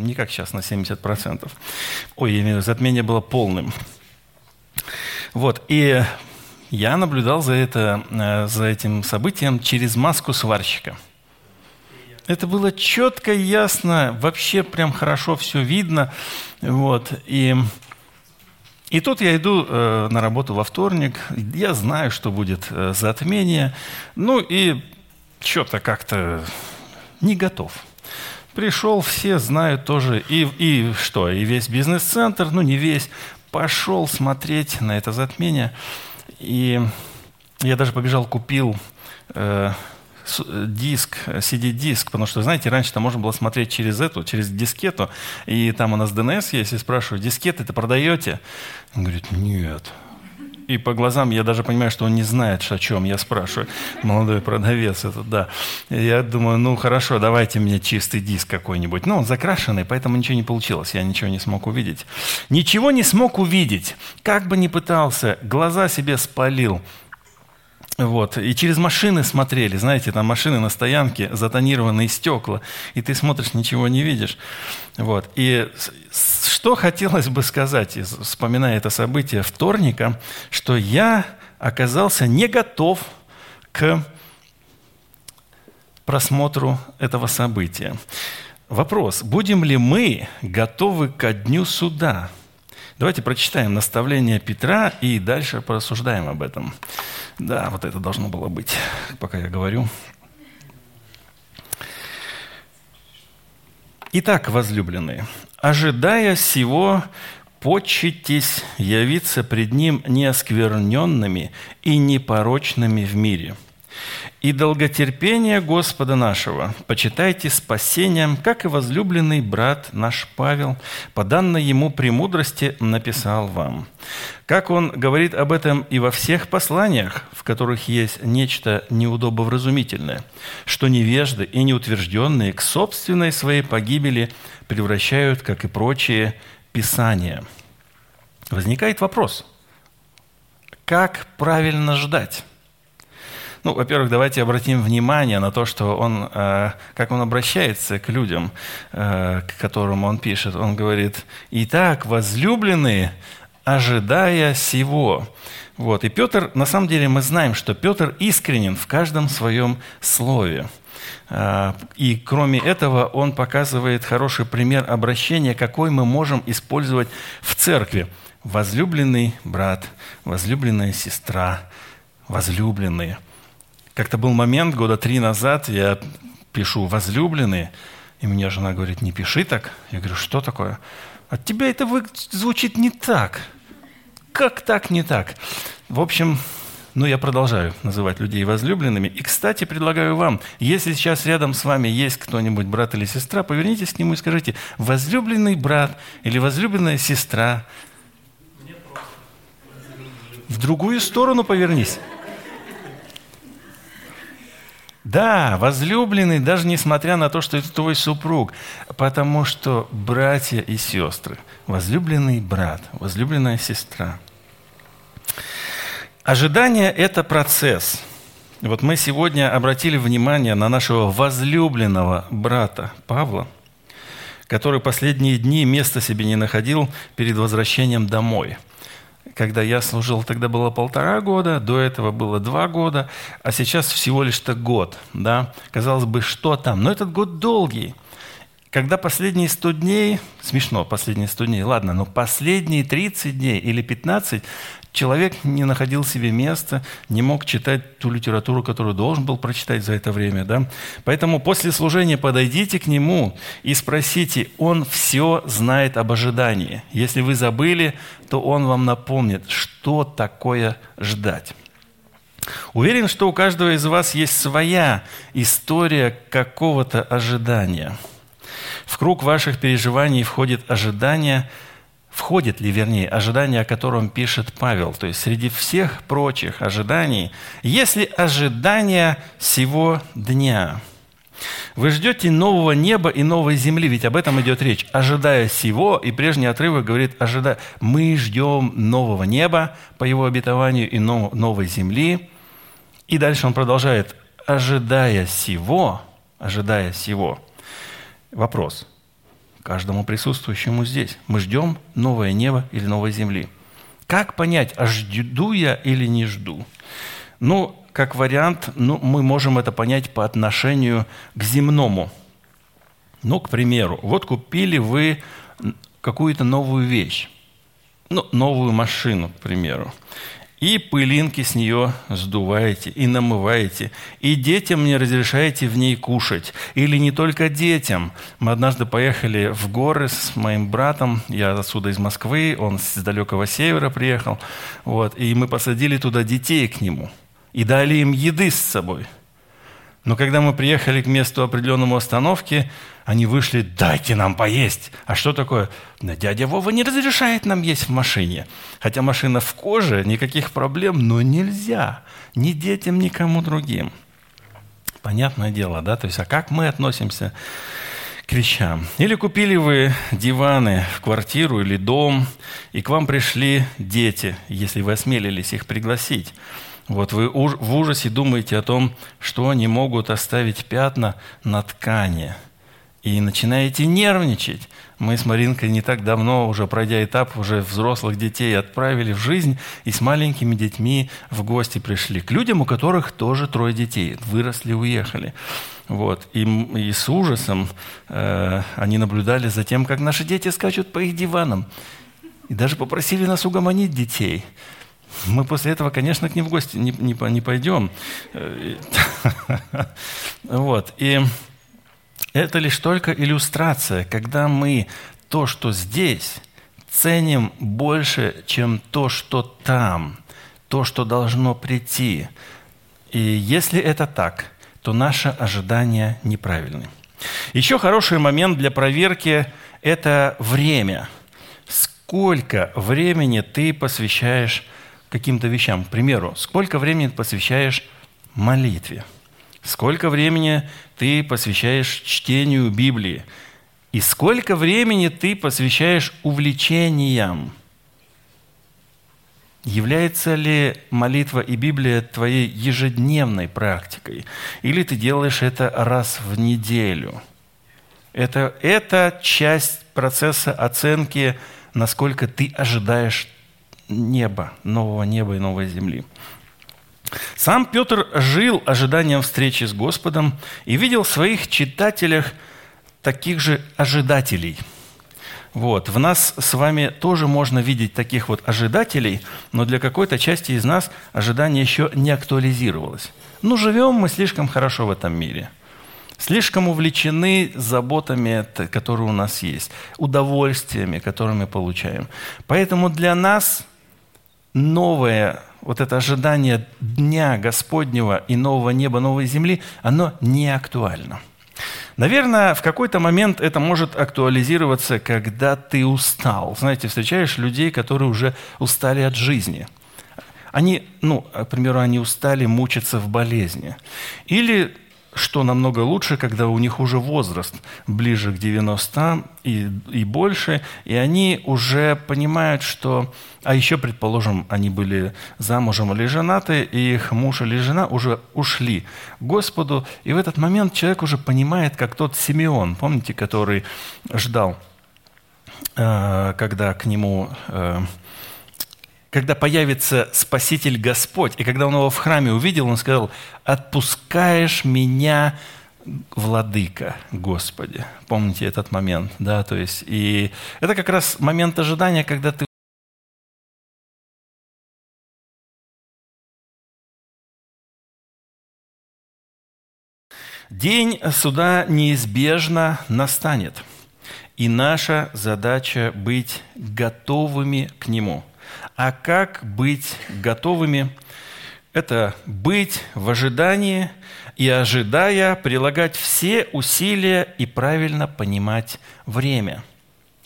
Не как сейчас на 70%. Ой, я имею в виду, затмение было полным. Вот, и я наблюдал за, это, э, за этим событием через маску сварщика. Это было четко, ясно, вообще прям хорошо все видно. Вот, и и тут я иду э, на работу во вторник, я знаю, что будет э, затмение, ну и что-то как-то не готов. Пришел, все знают тоже, и, и что, и весь бизнес-центр, ну не весь, пошел смотреть на это затмение. И я даже побежал, купил э, диск, CD-диск, потому что, знаете, раньше там можно было смотреть через эту, через дискету, и там у нас DNS есть, и спрашиваю, дискеты это продаете? Он говорит, нет. И по глазам я даже понимаю, что он не знает, о чем я спрашиваю. Молодой продавец это, да. Я думаю, ну хорошо, давайте мне чистый диск какой-нибудь. Ну, он закрашенный, поэтому ничего не получилось. Я ничего не смог увидеть. Ничего не смог увидеть. Как бы ни пытался, глаза себе спалил. Вот. И через машины смотрели, знаете, там машины на стоянке, затонированные стекла, и ты смотришь, ничего не видишь. Вот. И что хотелось бы сказать, вспоминая это событие вторника, что я оказался не готов к просмотру этого события. Вопрос, будем ли мы готовы ко дню суда? Давайте прочитаем наставление Петра и дальше порассуждаем об этом. Да, вот это должно было быть, пока я говорю. Итак, возлюбленные, ожидая всего, почитесь явиться пред Ним неоскверненными и непорочными в мире – и долготерпение Господа нашего почитайте спасением, как и возлюбленный брат наш Павел, по данной ему премудрости написал вам. Как он говорит об этом и во всех посланиях, в которых есть нечто неудобовразумительное, что невежды и неутвержденные к собственной своей погибели превращают, как и прочие, Писания. Возникает вопрос, как правильно ждать? Ну, во-первых, давайте обратим внимание на то, что он, э, как он обращается к людям, э, к которым он пишет. Он говорит, «Итак, возлюбленные, ожидая сего». Вот. И Петр, на самом деле мы знаем, что Петр искренен в каждом своем слове. Э, и кроме этого, он показывает хороший пример обращения, какой мы можем использовать в церкви. Возлюбленный брат, возлюбленная сестра, возлюбленные – как-то был момент, года три назад, я пишу «возлюбленные», и мне жена говорит, не пиши так. Я говорю, что такое? От тебя это звучит не так. Как так не так? В общем, ну, я продолжаю называть людей возлюбленными. И, кстати, предлагаю вам, если сейчас рядом с вами есть кто-нибудь, брат или сестра, повернитесь к нему и скажите, возлюбленный брат или возлюбленная сестра. В другую сторону повернись. Да, возлюбленный, даже несмотря на то, что это твой супруг, потому что братья и сестры, возлюбленный брат, возлюбленная сестра. Ожидание – это процесс. Вот мы сегодня обратили внимание на нашего возлюбленного брата Павла, который последние дни места себе не находил перед возвращением домой – когда я служил, тогда было полтора года, до этого было два года, а сейчас всего лишь-то год. Да? Казалось бы, что там? Но этот год долгий. Когда последние 100 дней, смешно, последние 100 дней, ладно, но последние 30 дней или 15 Человек не находил себе места, не мог читать ту литературу, которую должен был прочитать за это время. Да? Поэтому после служения подойдите к нему и спросите, он все знает об ожидании. Если вы забыли, то он вам напомнит, что такое ждать. Уверен, что у каждого из вас есть своя история какого-то ожидания. В круг ваших переживаний входит ожидание – входит ли, вернее, ожидание, о котором пишет Павел. То есть среди всех прочих ожиданий, если ожидание всего дня, вы ждете нового неба и новой земли, ведь об этом идет речь. Ожидая всего, и прежний отрывок говорит, ожидая, мы ждем нового неба по его обетованию и новой земли. И дальше он продолжает, ожидая всего, ожидая всего. Вопрос, каждому присутствующему здесь. Мы ждем новое небо или новой земли. Как понять, а жду я или не жду? Ну, как вариант, ну, мы можем это понять по отношению к земному. Ну, к примеру, вот купили вы какую-то новую вещь, ну, новую машину, к примеру и пылинки с нее сдуваете, и намываете, и детям не разрешаете в ней кушать. Или не только детям. Мы однажды поехали в горы с моим братом, я отсюда из Москвы, он с далекого севера приехал, вот, и мы посадили туда детей к нему. И дали им еды с собой – но когда мы приехали к месту определенному остановки, они вышли, дайте нам поесть. А что такое? Да дядя Вова не разрешает нам есть в машине. Хотя машина в коже, никаких проблем, но нельзя. Ни детям, ни кому другим. Понятное дело, да? То есть, а как мы относимся к вещам? Или купили вы диваны в квартиру или дом, и к вам пришли дети, если вы осмелились их пригласить. Вот вы в ужасе думаете о том, что они могут оставить пятна на ткани. И начинаете нервничать. Мы с Маринкой не так давно, уже пройдя этап, уже взрослых детей отправили в жизнь и с маленькими детьми в гости пришли. К людям, у которых тоже трое детей. Выросли, уехали. Вот. И, и с ужасом э, они наблюдали за тем, как наши дети скачут по их диванам. И даже попросили нас угомонить детей. Мы после этого, конечно, к ним в гости не, не, не пойдем. Вот. И это лишь только иллюстрация, когда мы то, что здесь, ценим больше, чем то, что там, то, что должно прийти. И если это так, то наши ожидания неправильны. Еще хороший момент для проверки – это время. Сколько времени ты посвящаешь каким-то вещам. К примеру, сколько времени ты посвящаешь молитве? Сколько времени ты посвящаешь чтению Библии? И сколько времени ты посвящаешь увлечениям? Является ли молитва и Библия твоей ежедневной практикой? Или ты делаешь это раз в неделю? Это, это часть процесса оценки, насколько ты ожидаешь неба, нового неба и новой земли. Сам Петр жил ожиданием встречи с Господом и видел в своих читателях таких же ожидателей. Вот. В нас с вами тоже можно видеть таких вот ожидателей, но для какой-то части из нас ожидание еще не актуализировалось. Ну, живем мы слишком хорошо в этом мире – слишком увлечены заботами, которые у нас есть, удовольствиями, которые мы получаем. Поэтому для нас новое, вот это ожидание Дня Господнего и нового неба, новой земли, оно не актуально. Наверное, в какой-то момент это может актуализироваться, когда ты устал. Знаете, встречаешь людей, которые уже устали от жизни. Они, ну, к примеру, они устали мучиться в болезни. Или что намного лучше, когда у них уже возраст ближе к 90 и, и больше, и они уже понимают, что... А еще, предположим, они были замужем или женаты, и их муж или жена уже ушли к Господу, и в этот момент человек уже понимает, как тот Симеон, помните, который ждал, э, когда к нему э, когда появится Спаситель Господь, и когда он его в храме увидел, он сказал, «Отпускаешь меня, Владыка, Господи». Помните этот момент, да? То есть, и это как раз момент ожидания, когда ты День суда неизбежно настанет, и наша задача быть готовыми к нему – а как быть готовыми? Это быть в ожидании и, ожидая, прилагать все усилия и правильно понимать время.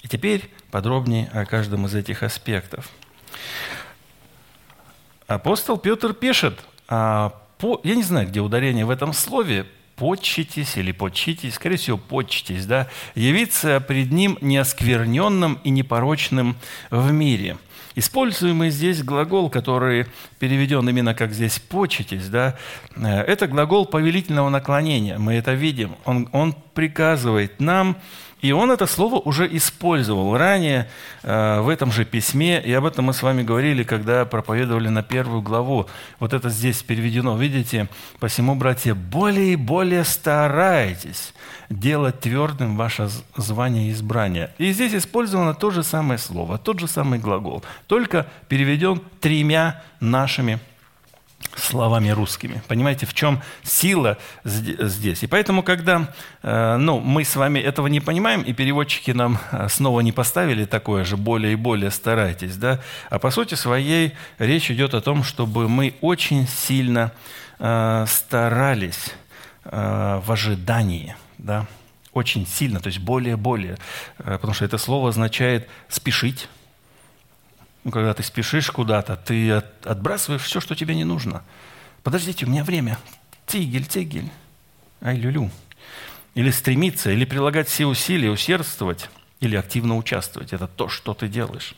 И теперь подробнее о каждом из этих аспектов. Апостол Петр пишет, а по, я не знаю, где ударение в этом слове, почтитесь или почитесь, скорее всего, почтитесь, да, явиться пред Ним неоскверненным и непорочным в мире – Используемый здесь глагол, который переведен именно как здесь «почитесь», да, э, это глагол повелительного наклонения. Мы это видим. Он, он приказывает нам И он это слово уже использовал ранее э, в этом же письме, и об этом мы с вами говорили, когда проповедовали на первую главу. Вот это здесь переведено, видите? «Посему, братья, более и более старайтесь делать твердым ваше звание и избрание». И здесь использовано то же самое слово, тот же самый глагол, только переведен тремя нашими словами русскими. Понимаете, в чем сила здесь? И поэтому, когда э, ну, мы с вами этого не понимаем, и переводчики нам э, снова не поставили такое же «более и более старайтесь», да, а по сути своей речь идет о том, чтобы мы очень сильно э, старались в ожидании, да, очень сильно, то есть более-более, потому что это слово означает спешить, ну, когда ты спешишь куда-то, ты от, отбрасываешь все, что тебе не нужно. Подождите, у меня время. Тигель, тигель. Ай, люлю. Или стремиться, или прилагать все усилия, усердствовать, или активно участвовать. Это то, что ты делаешь.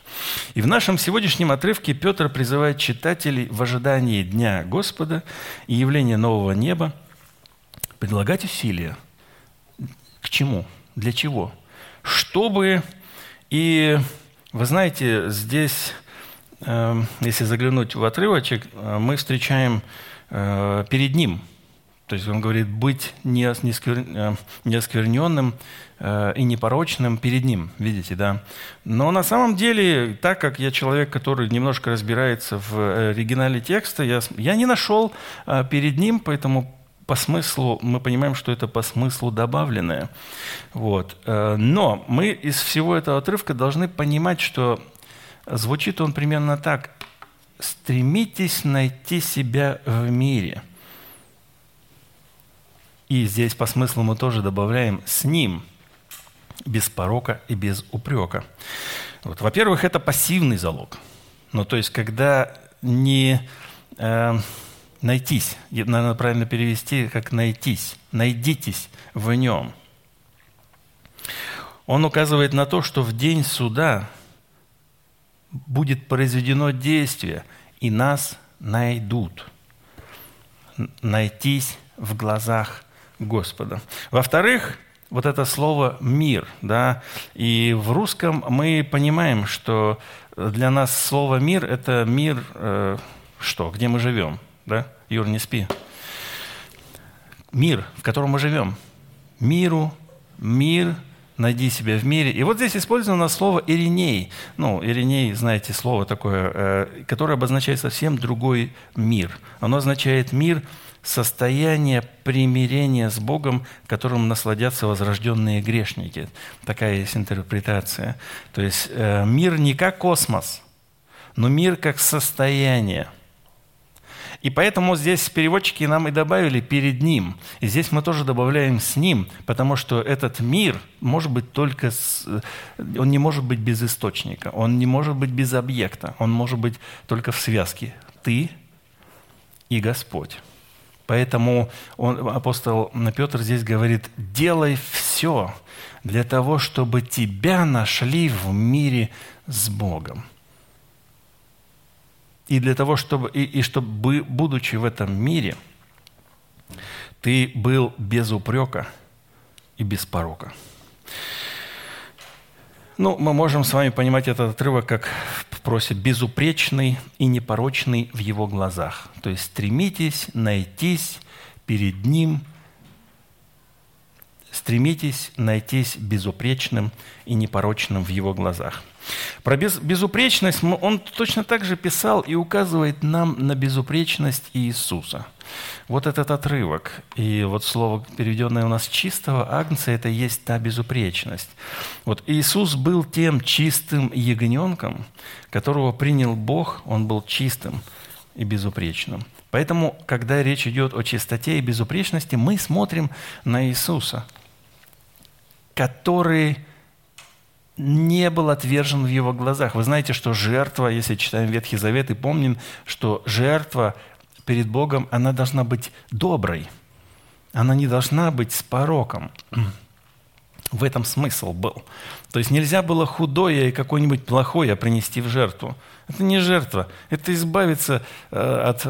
И в нашем сегодняшнем отрывке Петр призывает читателей в ожидании Дня Господа и явления нового неба предлагать усилия. К чему? Для чего? Чтобы и вы знаете, здесь, эм, если заглянуть в отрывочек, э, мы встречаем э, перед ним. То есть он говорит, быть неоскверненным э, и непорочным перед ним, видите, да. Но на самом деле, так как я человек, который немножко разбирается в оригинале текста, я, я не нашел перед ним, поэтому по смыслу, мы понимаем, что это по смыслу добавленное. Вот. Э, но мы из всего этого отрывка должны понимать, что звучит он примерно так. «Стремитесь найти себя в мире». И здесь по смыслу мы тоже добавляем «с ним», без порока и без упрека. Вот. Во-первых, это пассивный залог. Ну, то есть, когда не... Э, Найтись. Наверное, правильно перевести, как найтись. Найдитесь в нем. Он указывает на то, что в день суда будет произведено действие, и нас найдут. Найтись в глазах Господа. Во-вторых, вот это слово «мир», да, и в русском мы понимаем, что для нас слово «мир» — это мир, э, что, где мы живем – да? Юр, не спи. Мир, в котором мы живем. Миру, мир, найди себя в мире. И вот здесь использовано слово «ириней». Ну, «ириней», знаете, слово такое, э, которое обозначает совсем другой мир. Оно означает мир состояние примирения с Богом, которым насладятся возрожденные грешники. Такая есть интерпретация. То есть э, мир не как космос, но мир как состояние – и поэтому здесь переводчики нам и добавили «перед ним». И здесь мы тоже добавляем «с ним», потому что этот мир может быть только... С... Он не может быть без источника, он не может быть без объекта, он может быть только в связке «ты» и Господь. Поэтому он, апостол Петр здесь говорит, делай все для того, чтобы тебя нашли в мире с Богом. И для того, чтобы, и, и чтобы, будучи в этом мире, ты был без упрека и без порока. Ну, мы можем с вами понимать этот отрывок как просит безупречный и непорочный в его глазах. То есть стремитесь найтись перед ним, стремитесь найтись безупречным и непорочным в его глазах. Про без, безупречность он точно так же писал и указывает нам на безупречность Иисуса. Вот этот отрывок. И вот слово, переведенное у нас чистого агнца, это и есть та безупречность. Вот Иисус был тем чистым ягненком, которого принял Бог, он был чистым и безупречным. Поэтому, когда речь идет о чистоте и безупречности, мы смотрим на Иисуса, который не был отвержен в его глазах. Вы знаете, что жертва, если читаем Ветхий Завет и помним, что жертва перед Богом, она должна быть доброй. Она не должна быть с пороком. В этом смысл был. То есть нельзя было худое и какое-нибудь плохое принести в жертву. Это не жертва, это избавиться э, от,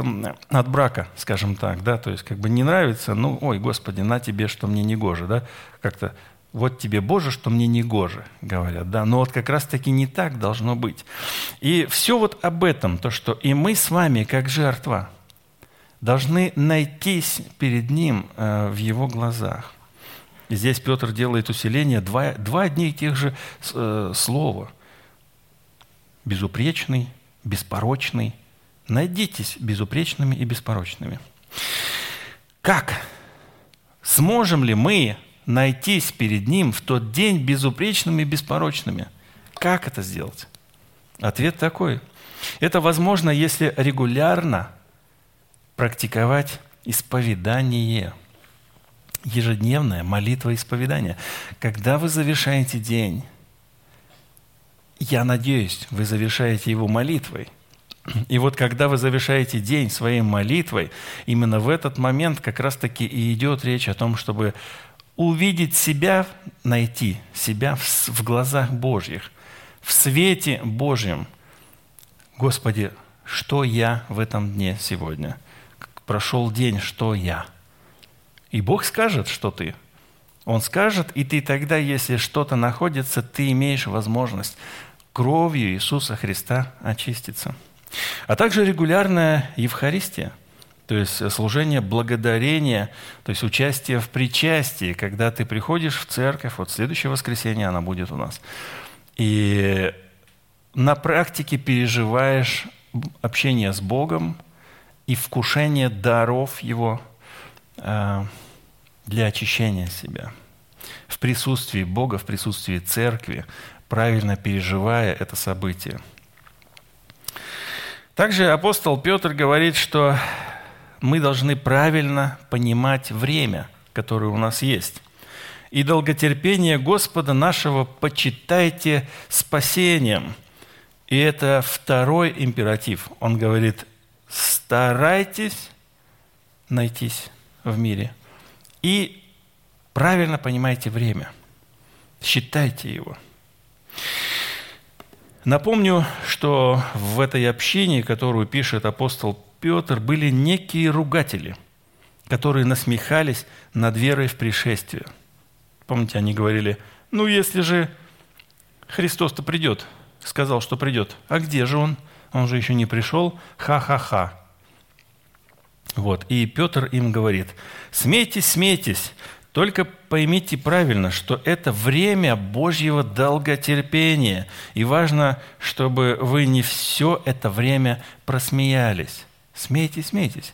от брака, скажем так. Да? То есть как бы не нравится, ну, ой, Господи, на тебе, что мне не гоже. Да? Как-то Вот тебе, Боже, что мне не гоже, говорят. Да? Но вот как раз-таки не так должно быть. И все вот об этом, то, что и мы с вами, как жертва, должны найтись перед Ним э, в Его глазах. И здесь Петр делает усиление, два, два одних и тех же э, слова. Безупречный, беспорочный. Найдитесь безупречными и беспорочными. Как? Сможем ли мы найтись перед Ним в тот день безупречными и беспорочными? Как это сделать? Ответ такой. Это возможно, если регулярно практиковать исповедание – ежедневная молитва исповедания. Когда вы завершаете день, я надеюсь, вы завершаете его молитвой. И вот когда вы завершаете день своей молитвой, именно в этот момент как раз-таки и идет речь о том, чтобы увидеть себя, найти себя в, глазах Божьих, в свете Божьем. Господи, что я в этом дне сегодня? Прошел день, что я – и Бог скажет, что ты. Он скажет, и ты тогда, если что-то находится, ты имеешь возможность кровью Иисуса Христа очиститься. А также регулярная Евхаристия, то есть служение благодарения, то есть участие в причастии, когда ты приходишь в церковь, вот следующее воскресенье она будет у нас, и на практике переживаешь общение с Богом и вкушение даров Его – Э, для очищения себя. В присутствии Бога, в присутствии Церкви, правильно переживая это событие. Также апостол Петр говорит, что мы должны правильно понимать время, которое у нас есть. И долготерпение Господа нашего почитайте спасением. И это второй императив. Он говорит, старайтесь найтись в мире. И правильно понимайте время. Считайте его. Напомню, что в этой общине, которую пишет апостол Петр, были некие ругатели, которые насмехались над верой в пришествие. Помните, они говорили, ну если же Христос-то придет, сказал, что придет, а где же он? Он же еще не пришел, ха-ха-ха. Вот. И Петр им говорит, смейтесь, смейтесь, только поймите правильно, что это время Божьего долготерпения. И важно, чтобы вы не все это время просмеялись. Смейтесь, смейтесь.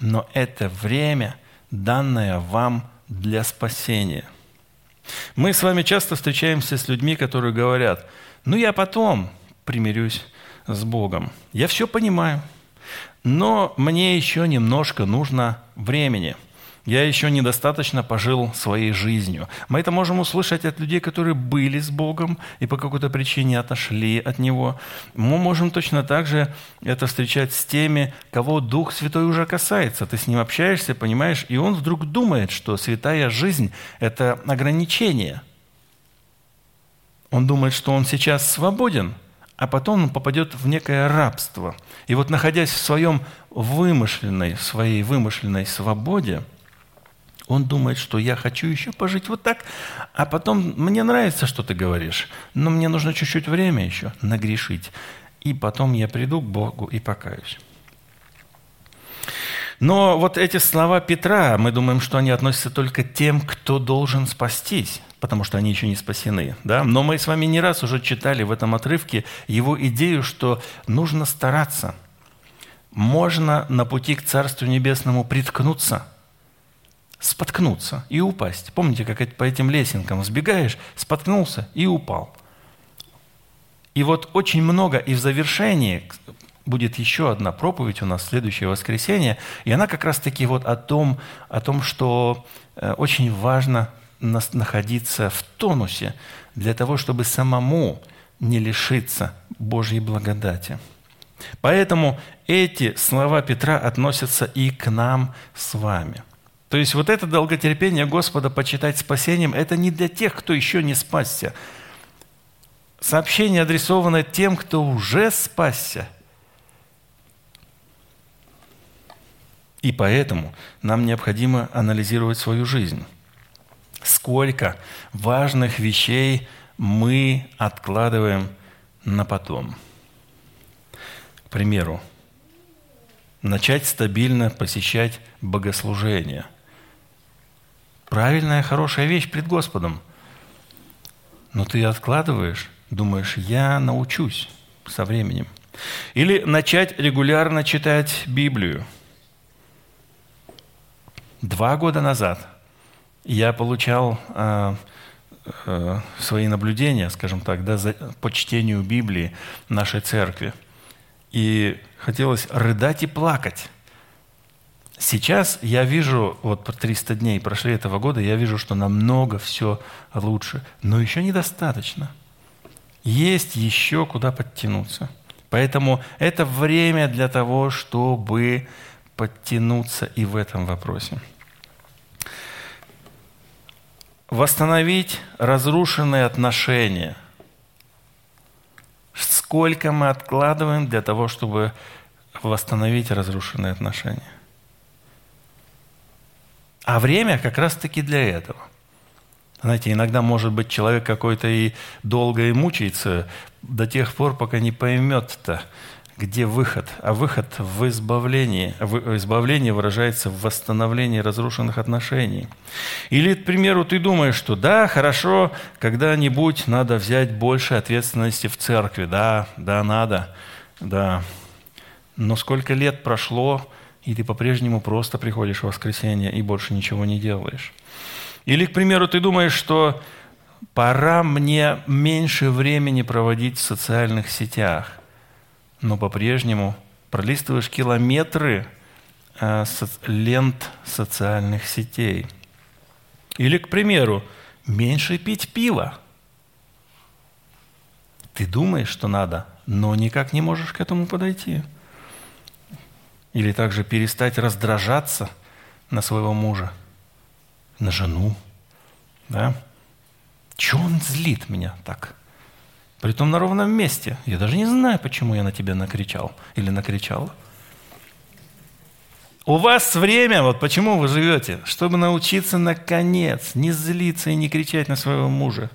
Но это время, данное вам для спасения. Мы с вами часто встречаемся с людьми, которые говорят, ну я потом примирюсь с Богом. Я все понимаю – но мне еще немножко нужно времени. Я еще недостаточно пожил своей жизнью. Мы это можем услышать от людей, которые были с Богом и по какой-то причине отошли от Него. Мы можем точно так же это встречать с теми, кого Дух Святой уже касается. Ты с Ним общаешься, понимаешь, и Он вдруг думает, что святая жизнь – это ограничение. Он думает, что он сейчас свободен – а потом он попадет в некое рабство. И вот находясь в своем вымышленной, в своей вымышленной свободе, он думает, что я хочу еще пожить вот так, а потом мне нравится, что ты говоришь, но мне нужно чуть-чуть время еще нагрешить. И потом я приду к Богу и покаюсь. Но вот эти слова Петра, мы думаем, что они относятся только тем, кто должен спастись потому что они еще не спасены. Да? Но мы с вами не раз уже читали в этом отрывке его идею, что нужно стараться. Можно на пути к Царству Небесному приткнуться, споткнуться и упасть. Помните, как по этим лесенкам сбегаешь, споткнулся и упал. И вот очень много, и в завершении будет еще одна проповедь у нас следующее воскресенье, и она как раз-таки вот о том, о том, что э, очень важно находиться в тонусе для того, чтобы самому не лишиться Божьей благодати. Поэтому эти слова Петра относятся и к нам с вами. То есть вот это долготерпение Господа почитать спасением, это не для тех, кто еще не спасся. Сообщение адресовано тем, кто уже спасся. И поэтому нам необходимо анализировать свою жизнь сколько важных вещей мы откладываем на потом. К примеру, начать стабильно посещать богослужение. Правильная, хорошая вещь пред Господом. Но ты откладываешь, думаешь, я научусь со временем. Или начать регулярно читать Библию. Два года назад я получал э, э, свои наблюдения, скажем так, да, за, по чтению Библии нашей церкви. И хотелось рыдать и плакать. Сейчас я вижу, вот по 300 дней прошли этого года, я вижу, что намного все лучше, но еще недостаточно. Есть еще куда подтянуться. Поэтому это время для того, чтобы подтянуться и в этом вопросе. Восстановить разрушенные отношения. Сколько мы откладываем для того, чтобы восстановить разрушенные отношения? А время как раз-таки для этого. Знаете, иногда, может быть, человек какой-то и долго и мучается до тех пор, пока не поймет-то, где выход. А выход в избавлении. Избавление выражается в восстановлении разрушенных отношений. Или, к примеру, ты думаешь, что да, хорошо, когда-нибудь надо взять больше ответственности в церкви. Да, да, надо, да. Но сколько лет прошло, и ты по-прежнему просто приходишь в воскресенье и больше ничего не делаешь. Или, к примеру, ты думаешь, что пора мне меньше времени проводить в социальных сетях, но по-прежнему пролистываешь километры э, лент социальных сетей. Или, к примеру, меньше пить пиво. Ты думаешь, что надо, но никак не можешь к этому подойти. Или также перестать раздражаться на своего мужа, на жену. Да? Чего он злит меня так? Притом на ровном месте. Я даже не знаю, почему я на тебя накричал или накричала. У вас время, вот почему вы живете, чтобы научиться наконец не злиться и не кричать на своего мужа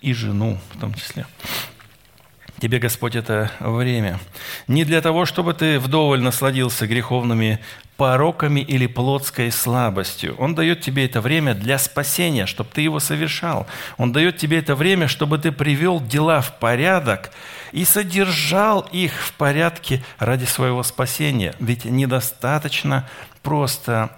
и жену в том числе. Тебе, Господь, это время. Не для того, чтобы ты вдоволь насладился греховными пороками или плотской слабостью. Он дает тебе это время для спасения, чтобы ты его совершал. Он дает тебе это время, чтобы ты привел дела в порядок и содержал их в порядке ради своего спасения. Ведь недостаточно просто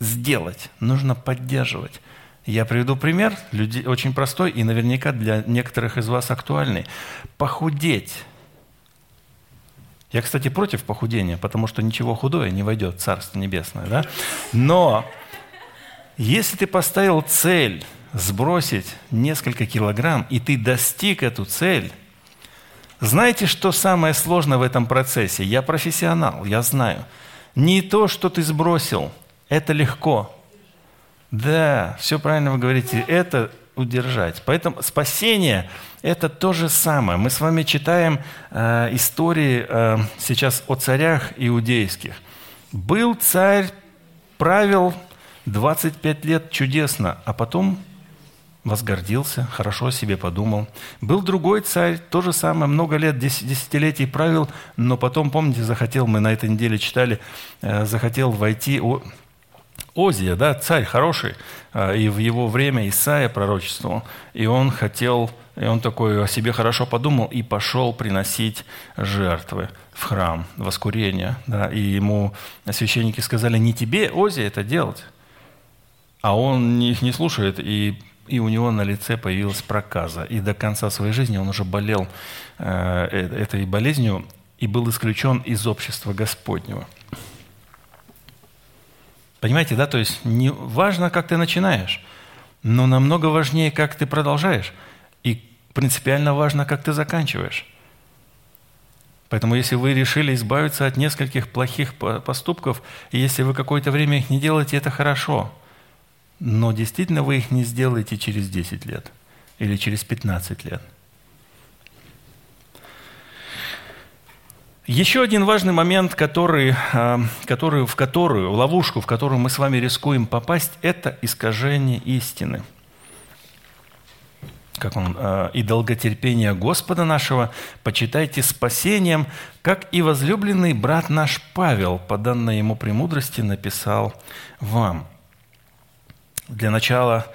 сделать, нужно поддерживать. Я приведу пример, люди, очень простой и наверняка для некоторых из вас актуальный. Похудеть. Я, кстати, против похудения, потому что ничего худое не войдет в Царство Небесное. Да? Но если ты поставил цель сбросить несколько килограмм, и ты достиг эту цель, знаете, что самое сложное в этом процессе? Я профессионал, я знаю. Не то, что ты сбросил, это легко. Да, все правильно вы говорите, это удержать. Поэтому спасение – это то же самое. Мы с вами читаем э, истории э, сейчас о царях иудейских. Был царь, правил 25 лет чудесно, а потом возгордился, хорошо о себе подумал. Был другой царь, то же самое, много лет, десятилетий правил, но потом, помните, захотел, мы на этой неделе читали, э, захотел войти, Озия, да, царь хороший, а, и в его время Исаия пророчествовал, и он хотел, и он такой о себе хорошо подумал и пошел приносить жертвы в храм, воскурение, да, и ему священники сказали, не тебе, Озия, это делать, а он их не слушает, и и у него на лице появилась проказа. И до конца своей жизни он уже болел э, э этой болезнью и был исключен из общества Господнего. Понимаете, да? То есть не важно, как ты начинаешь, но намного важнее, как ты продолжаешь. И принципиально важно, как ты заканчиваешь. Поэтому если вы решили избавиться от нескольких плохих поступков, и если вы какое-то время их не делаете, это хорошо. Но действительно вы их не сделаете через 10 лет или через 15 лет. Еще один важный момент, который, а, который, в которую, в ловушку, в которую мы с вами рискуем попасть, это искажение истины. как он, э, и долготерпение Господа нашего почитайте спасением, как и возлюбленный брат наш Павел, по данной ему премудрости, написал вам. Для начала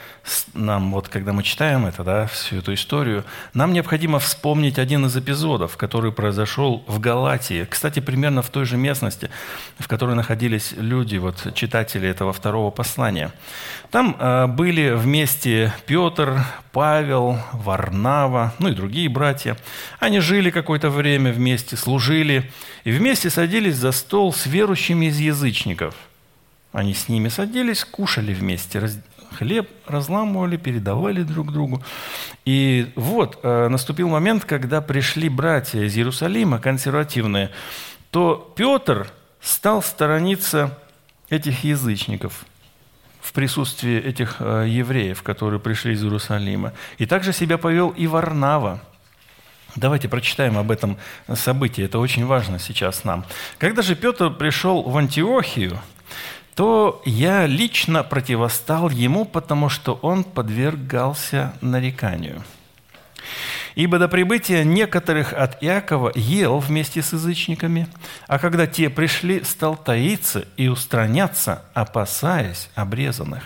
нам, вот когда мы читаем это, да, всю эту историю, нам необходимо вспомнить один из эпизодов, который произошел в Галатии. Кстати, примерно в той же местности, в которой находились люди, вот читатели этого второго послания. Там э, были вместе Петр, Павел, Варнава, ну и другие братья. Они жили какое-то время вместе, служили и вместе садились за стол с верующими из язычников – они с ними садились, кушали вместе, раз, хлеб разламывали, передавали друг другу. И вот э, наступил момент, когда пришли братья из Иерусалима, консервативные, то Петр стал сторониться этих язычников в присутствии этих э, евреев, которые пришли из Иерусалима. И также себя повел и Варнава. Давайте прочитаем об этом событии, это очень важно сейчас нам. Когда же Петр пришел в Антиохию, то я лично противостал ему, потому что он подвергался нареканию. Ибо до прибытия некоторых от Иакова ел вместе с язычниками, а когда те пришли, стал таиться и устраняться, опасаясь обрезанных.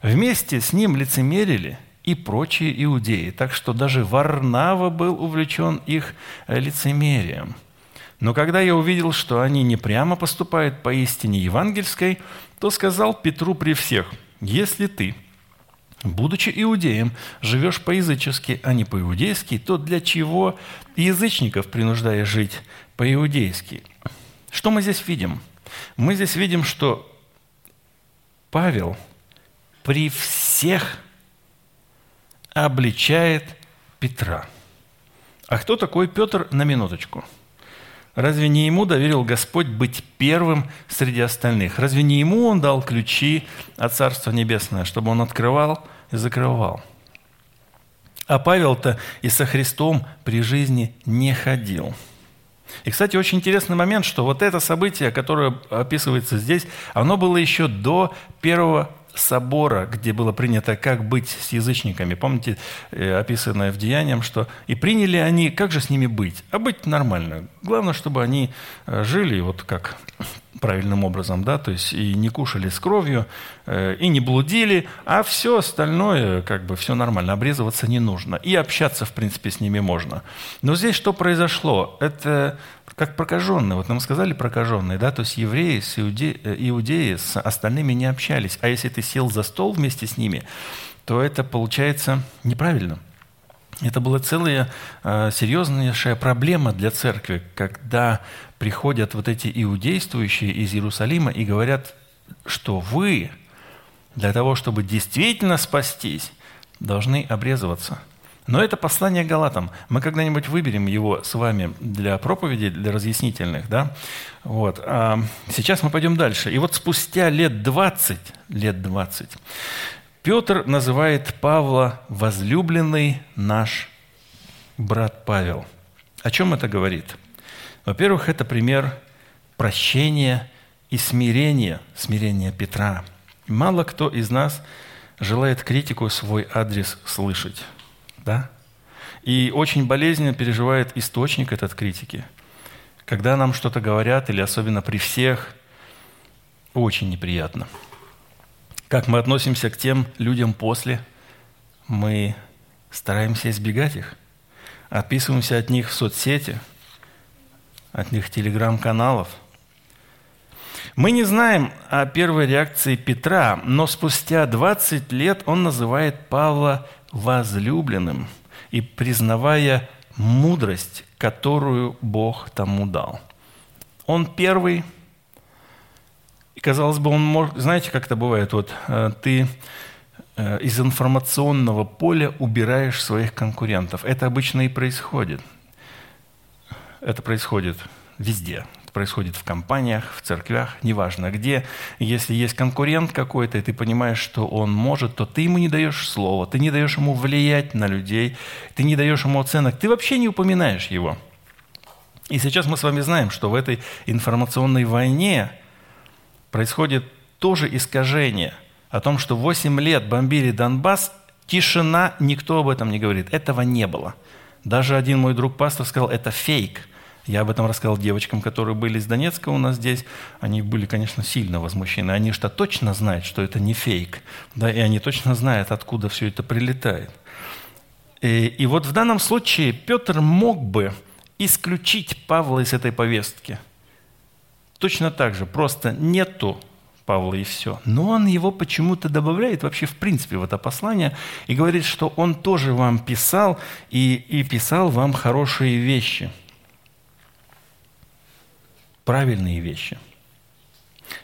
Вместе с ним лицемерили и прочие иудеи, так что даже Варнава был увлечен их лицемерием – но когда я увидел, что они не прямо поступают по истине евангельской, то сказал Петру при всех, «Если ты, будучи иудеем, живешь по-язычески, а не по-иудейски, то для чего язычников принуждаешь жить по-иудейски?» Что мы здесь видим? Мы здесь видим, что Павел при всех обличает Петра. А кто такой Петр на минуточку – Разве не ему доверил Господь быть первым среди остальных? Разве не ему он дал ключи от Царства Небесного, чтобы он открывал и закрывал? А Павел-то и со Христом при жизни не ходил. И, кстати, очень интересный момент, что вот это событие, которое описывается здесь, оно было еще до первого собора, где было принято, как быть с язычниками. Помните, э, описанное в Деяниях, что и приняли они, как же с ними быть? А быть нормально. Главное, чтобы они э, жили вот как правильным образом, да, то есть и не кушали с кровью, э, и не блудили, а все остальное, как бы, все нормально, обрезываться не нужно. И общаться, в принципе, с ними можно. Но здесь что произошло? Это как прокаженные. Вот нам сказали прокаженные, да, то есть евреи с иуде... Э, иудеи с остальными не общались. А если ты сел за стол вместе с ними, то это получается неправильно. Это была целая э, серьезнейшая проблема для церкви, когда приходят вот эти иудействующие из Иерусалима и говорят, что вы для того, чтобы действительно спастись, должны обрезываться – но это послание Галатам. Мы когда-нибудь выберем его с вами для проповеди, для разъяснительных. Да? Вот. А сейчас мы пойдем дальше. И вот спустя лет 20, лет 20, Петр называет Павла «возлюбленный наш брат Павел». О чем это говорит? Во-первых, это пример прощения и смирения, смирения Петра. Мало кто из нас желает критику свой адрес слышать да? И очень болезненно переживает источник этот критики. Когда нам что-то говорят, или особенно при всех, очень неприятно. Как мы относимся к тем людям после, мы стараемся избегать их. Отписываемся от них в соцсети, от них телеграм-каналов. Мы не знаем о первой реакции Петра, но спустя 20 лет он называет Павла возлюбленным и признавая мудрость, которую Бог тому дал. Он первый, и казалось бы, он может, знаете, как это бывает, вот э, ты э, из информационного поля убираешь своих конкурентов. Это обычно и происходит. Это происходит везде происходит в компаниях, в церквях, неважно где. Если есть конкурент какой-то, и ты понимаешь, что он может, то ты ему не даешь слова, ты не даешь ему влиять на людей, ты не даешь ему оценок, ты вообще не упоминаешь его. И сейчас мы с вами знаем, что в этой информационной войне происходит тоже искажение о том, что 8 лет бомбили Донбасс, Тишина, никто об этом не говорит. Этого не было. Даже один мой друг пастор сказал, это фейк. Я об этом рассказал девочкам, которые были из Донецка у нас здесь. Они были, конечно, сильно возмущены. Они что точно знают, что это не фейк. Да, и они точно знают, откуда все это прилетает. И, и вот в данном случае Петр мог бы исключить Павла из этой повестки. Точно так же, просто нету Павла и все. Но он его почему-то добавляет вообще в принципе в это послание и говорит, что он тоже вам писал и, и писал вам хорошие вещи – правильные вещи.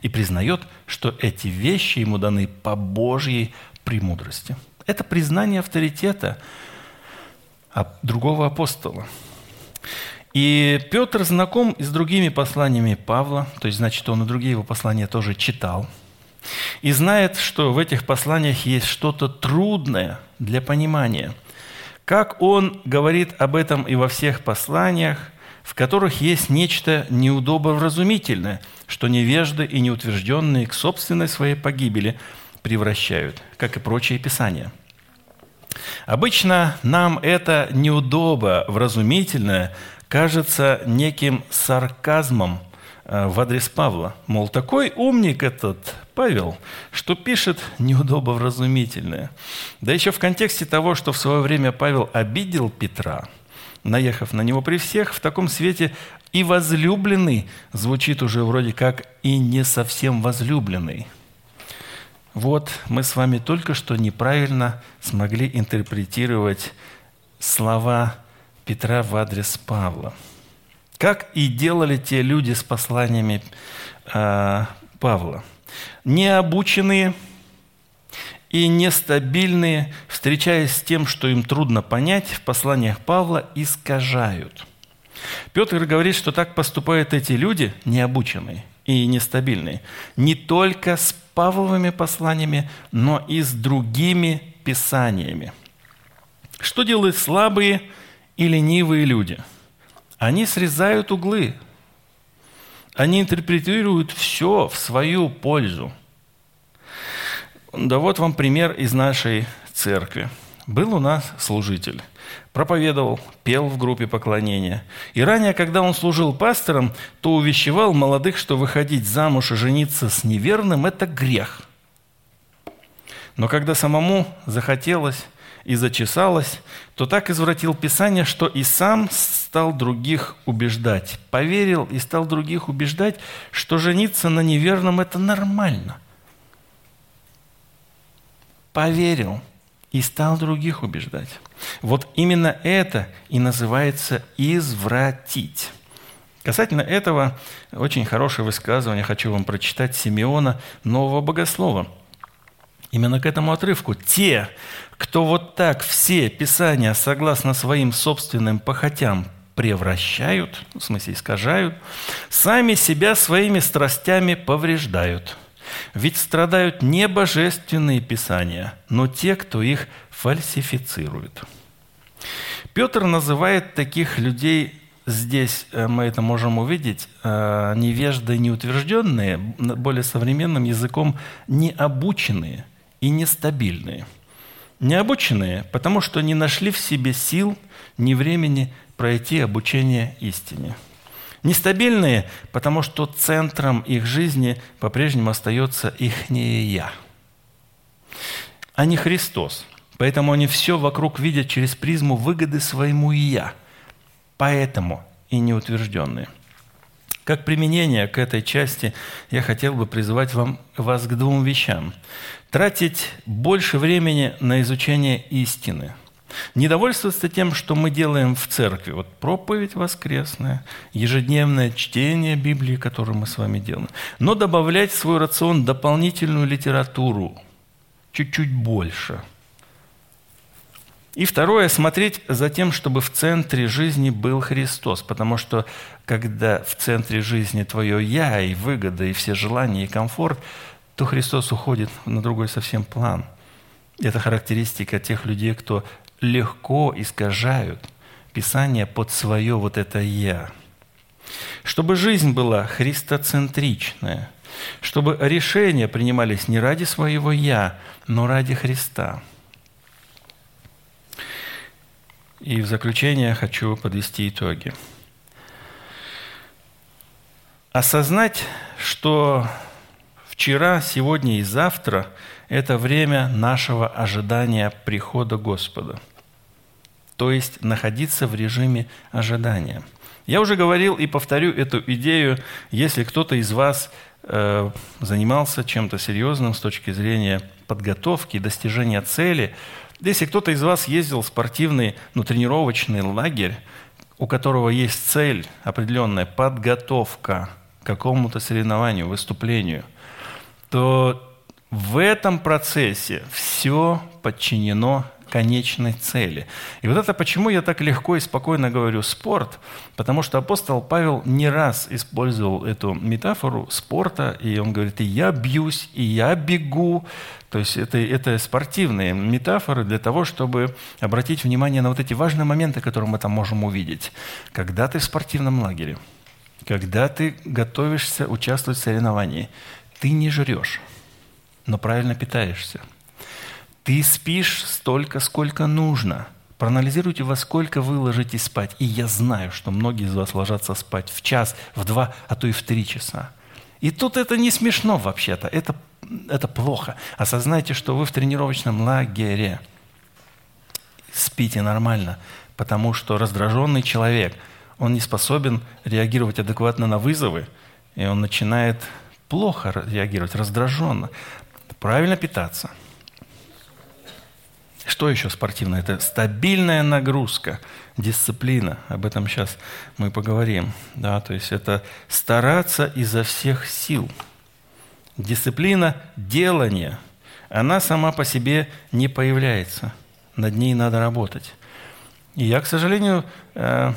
И признает, что эти вещи ему даны по Божьей премудрости. Это признание авторитета другого апостола. И Петр знаком и с другими посланиями Павла, то есть, значит, он и другие его послания тоже читал. И знает, что в этих посланиях есть что-то трудное для понимания. Как он говорит об этом и во всех посланиях, в которых есть нечто неудобовразумительное, что невежды и неутвержденные к собственной своей погибели превращают, как и прочие писания. Обычно нам это неудобовразумительное кажется неким сарказмом э, в адрес Павла. Мол, такой умник этот Павел, что пишет неудобовразумительное. Да еще в контексте того, что в свое время Павел обидел Петра – наехав на него при всех, в таком свете и возлюбленный звучит уже вроде как и не совсем возлюбленный. Вот мы с вами только что неправильно смогли интерпретировать слова Петра в адрес Павла. Как и делали те люди с посланиями э, Павла. Необученные – и нестабильные, встречаясь с тем, что им трудно понять, в посланиях Павла искажают. Петр говорит, что так поступают эти люди, необученные и нестабильные, не только с Павловыми посланиями, но и с другими писаниями. Что делают слабые и ленивые люди? Они срезают углы, они интерпретируют все в свою пользу – да вот вам пример из нашей церкви. Был у нас служитель, проповедовал, пел в группе поклонения. И ранее, когда он служил пастором, то увещевал молодых, что выходить замуж и жениться с неверным – это грех. Но когда самому захотелось и зачесалось, то так извратил Писание, что и сам стал других убеждать. Поверил и стал других убеждать, что жениться на неверном – это нормально – поверил и стал других убеждать. Вот именно это и называется извратить. Касательно этого очень хорошее высказывание хочу вам прочитать Симеона, нового богослова. Именно к этому отрывку. Те, кто вот так все писания согласно своим собственным похотям превращают, в смысле искажают, сами себя своими страстями повреждают – ведь страдают не божественные писания, но те, кто их фальсифицирует. Петр называет таких людей здесь э, мы это можем увидеть, э, невежды неутвержденные, более современным языком необученные и нестабильные. Необученные, потому что не нашли в себе сил ни времени пройти обучение истине – Нестабильные, потому что центром их жизни по-прежнему остается их не «я», а не Христос. Поэтому они все вокруг видят через призму выгоды своему «я». Поэтому и неутвержденные. Как применение к этой части я хотел бы призвать вам, вас к двум вещам. Тратить больше времени на изучение истины – не довольствоваться тем, что мы делаем в церкви. Вот проповедь воскресная, ежедневное чтение Библии, которое мы с вами делаем. Но добавлять в свой рацион дополнительную литературу, чуть-чуть больше. И второе, смотреть за тем, чтобы в центре жизни был Христос. Потому что когда в центре жизни твое «я» и выгода, и все желания, и комфорт, то Христос уходит на другой совсем план. Это характеристика тех людей, кто легко искажают Писание под свое вот это «я». Чтобы жизнь была христоцентричная, чтобы решения принимались не ради своего «я», но ради Христа. И в заключение хочу подвести итоги. Осознать, что вчера, сегодня и завтра – это время нашего ожидания прихода Господа. То есть находиться в режиме ожидания. Я уже говорил и повторю эту идею, если кто-то из вас э, занимался чем-то серьезным с точки зрения подготовки, достижения цели, если кто-то из вас ездил в спортивный, ну, тренировочный лагерь, у которого есть цель определенная, подготовка – какому-то соревнованию, выступлению, то в этом процессе все подчинено конечной цели. И вот это почему я так легко и спокойно говорю спорт, потому что апостол Павел не раз использовал эту метафору спорта, и он говорит, и я бьюсь, и я бегу. То есть это, это спортивные метафоры для того, чтобы обратить внимание на вот эти важные моменты, которые мы там можем увидеть. Когда ты в спортивном лагере – когда ты готовишься участвовать в соревновании, ты не жрешь, но правильно питаешься. Ты спишь столько, сколько нужно. Проанализируйте, во сколько вы ложитесь спать. И я знаю, что многие из вас ложатся спать в час, в два, а то и в три часа. И тут это не смешно вообще-то, это, это плохо. Осознайте, что вы в тренировочном лагере спите нормально, потому что раздраженный человек – он не способен реагировать адекватно на вызовы, и он начинает плохо реагировать, раздраженно. Правильно питаться. Что еще спортивное? Это стабильная нагрузка, дисциплина. Об этом сейчас мы поговорим. Да, то есть это стараться изо всех сил. Дисциплина делания, она сама по себе не появляется. Над ней надо работать. И я, к сожалению, э,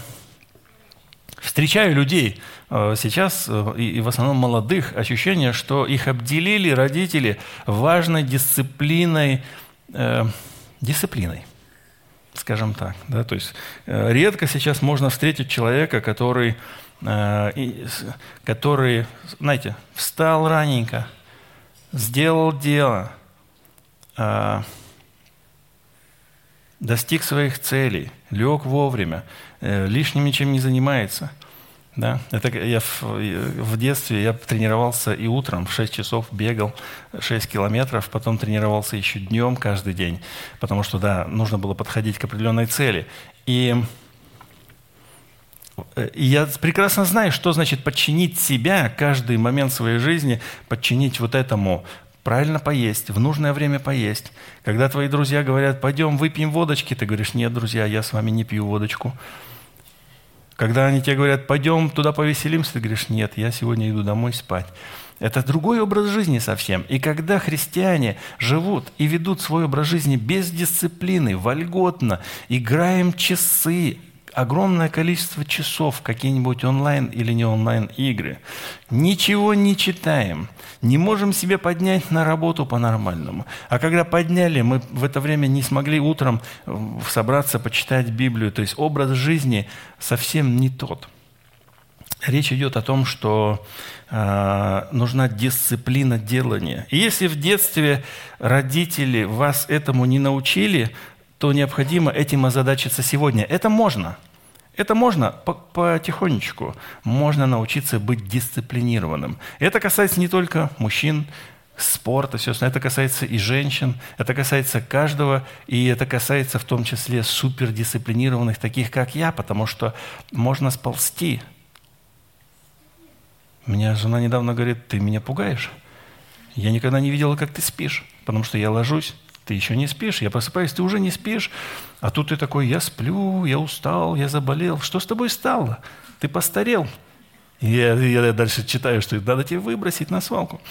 Встречаю людей э, сейчас, э, и в основном молодых, ощущение, что их обделили родители важной дисциплиной, э, дисциплиной, скажем так. Да? То есть э, редко сейчас можно встретить человека, который, э, который, знаете, встал раненько, сделал дело, э, достиг своих целей, лег вовремя, э, лишним ничем не занимается. Да? Это я в, в детстве я тренировался и утром в 6 часов бегал 6 километров, потом тренировался еще днем каждый день, потому что, да, нужно было подходить к определенной цели. И, и я прекрасно знаю, что значит подчинить себя каждый момент своей жизни, подчинить вот этому правильно поесть, в нужное время поесть. Когда твои друзья говорят, пойдем выпьем водочки, ты говоришь, нет, друзья, я с вами не пью водочку. Когда они тебе говорят, пойдем туда повеселимся, ты говоришь, нет, я сегодня иду домой спать. Это другой образ жизни совсем. И когда христиане живут и ведут свой образ жизни без дисциплины, вольготно, играем часы, огромное количество часов какие-нибудь онлайн или не онлайн игры. Ничего не читаем. Не можем себе поднять на работу по-нормальному. А когда подняли, мы в это время не смогли утром собраться, почитать Библию. То есть образ жизни совсем не тот. Речь идет о том, что э, нужна дисциплина делания. И если в детстве родители вас этому не научили, то необходимо этим озадачиться сегодня. Это можно. Это можно потихонечку. Можно научиться быть дисциплинированным. Это касается не только мужчин, спорта, все остальное. Это касается и женщин, это касается каждого, и это касается в том числе супердисциплинированных, таких как я, потому что можно сползти. Меня жена недавно говорит, ты меня пугаешь. Я никогда не видела, как ты спишь, потому что я ложусь, ты еще не спишь, я просыпаюсь, ты уже не спишь, а тут ты такой, я сплю, я устал, я заболел. Что с тобой стало? Ты постарел. И я, я дальше читаю, что надо тебе выбросить на свалку.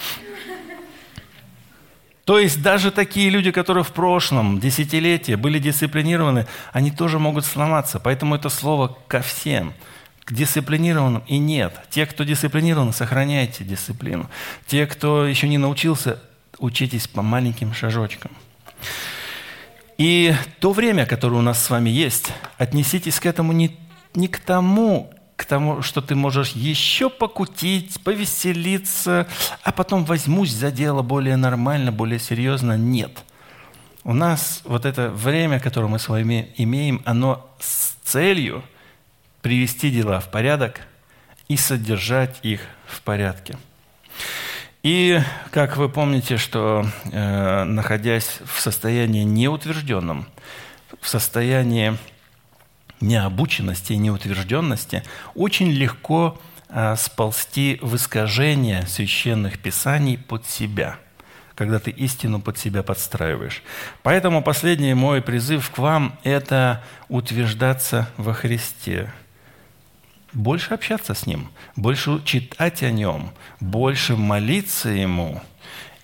То есть даже такие люди, которые в прошлом десятилетии были дисциплинированы, они тоже могут сломаться. Поэтому это слово ко всем. К дисциплинированным и нет. Те, кто дисциплинирован, сохраняйте дисциплину. Те, кто еще не научился, учитесь по маленьким шажочкам. И то время, которое у нас с вами есть, отнеситесь к этому не, не к тому, к тому, что ты можешь еще покутить, повеселиться, а потом возьмусь за дело более нормально, более серьезно. Нет. У нас вот это время, которое мы с вами имеем, оно с целью привести дела в порядок и содержать их в порядке. И, как вы помните, что э, находясь в состоянии неутвержденном, в состоянии необученности и неутвержденности, очень легко э, сползти в искажение священных писаний под себя – когда ты истину под себя подстраиваешь. Поэтому последний мой призыв к вам – это утверждаться во Христе. Больше общаться с Ним, больше читать о Нем, больше молиться Ему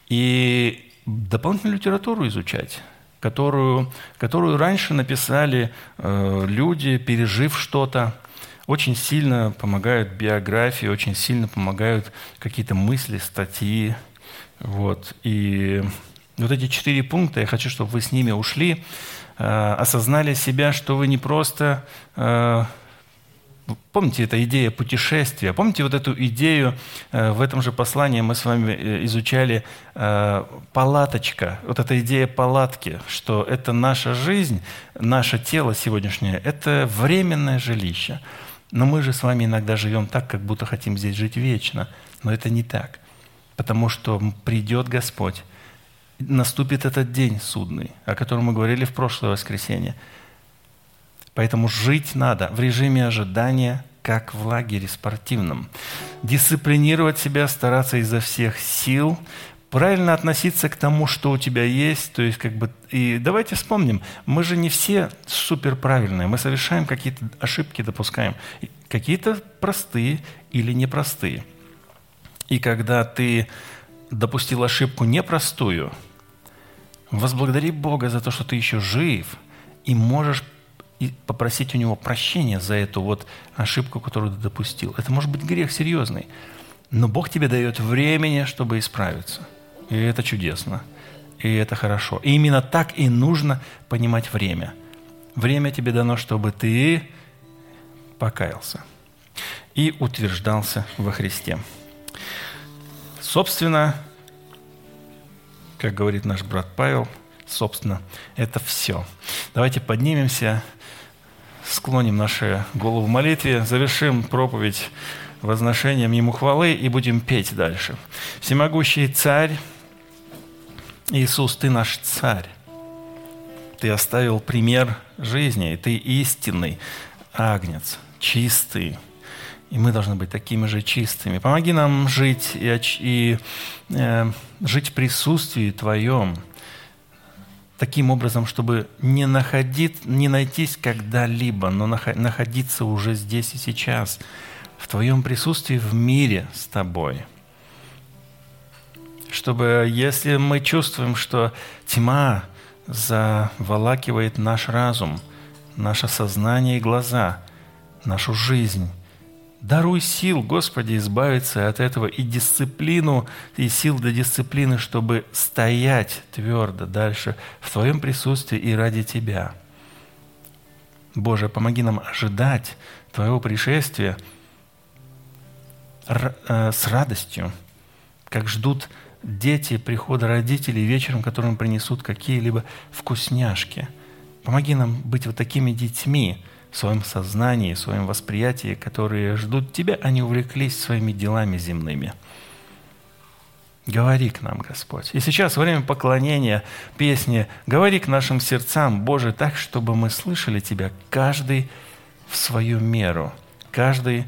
и дополнительную литературу изучать которую, которую раньше написали э, люди, пережив что-то. Очень сильно помогают биографии, очень сильно помогают какие-то мысли, статьи. Вот. И вот эти четыре пункта, я хочу, чтобы вы с ними ушли, э, осознали себя, что вы не просто... Э, помните, эта идея путешествия? Помните вот эту идею, э, в этом же послании мы с вами э, изучали э, палаточка, вот эта идея палатки, что это наша жизнь, наше тело сегодняшнее, это временное жилище. Но мы же с вами иногда живем так, как будто хотим здесь жить вечно. Но это не так потому что придет Господь. Наступит этот день судный, о котором мы говорили в прошлое воскресенье. Поэтому жить надо в режиме ожидания, как в лагере спортивном. Дисциплинировать себя, стараться изо всех сил, правильно относиться к тому, что у тебя есть. То есть, как бы, и давайте вспомним, мы же не все супер правильные, мы совершаем какие-то ошибки, допускаем. Какие-то простые или непростые – и когда ты допустил ошибку непростую, возблагодари Бога за то, что ты еще жив, и можешь попросить у Него прощения за эту вот ошибку, которую ты допустил. Это может быть грех серьезный, но Бог тебе дает времени, чтобы исправиться. И это чудесно. И это хорошо. И именно так и нужно понимать время. Время тебе дано, чтобы ты покаялся и утверждался во Христе. Собственно, как говорит наш брат Павел, собственно, это все. Давайте поднимемся, склоним наши голову в молитве, завершим проповедь возношением Ему хвалы и будем петь дальше. Всемогущий Царь, Иисус, Ты наш Царь. Ты оставил пример жизни, и Ты истинный агнец, чистый, и мы должны быть такими же чистыми. Помоги нам жить и, и э, жить в присутствии Твоем, таким образом, чтобы не, находить, не найтись когда-либо, но находиться уже здесь и сейчас, в Твоем присутствии в мире с Тобой. Чтобы, если мы чувствуем, что тьма заволакивает наш разум, наше сознание и глаза, нашу жизнь – Даруй сил, Господи, избавиться от этого и дисциплину, и сил для дисциплины, чтобы стоять твердо дальше в Твоем присутствии и ради Тебя. Боже, помоги нам ожидать Твоего пришествия э, с радостью, как ждут дети прихода родителей вечером, которым принесут какие-либо вкусняшки. Помоги нам быть вот такими детьми, в своем сознании, в своем восприятии, которые ждут Тебя, они увлеклись своими делами земными. Говори к нам, Господь. И сейчас время поклонения, песни, говори к нашим сердцам, Боже, так, чтобы мы слышали Тебя, каждый в свою меру, каждый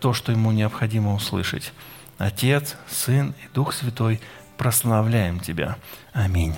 то, что ему необходимо услышать. Отец, Сын и Дух Святой, прославляем Тебя. Аминь.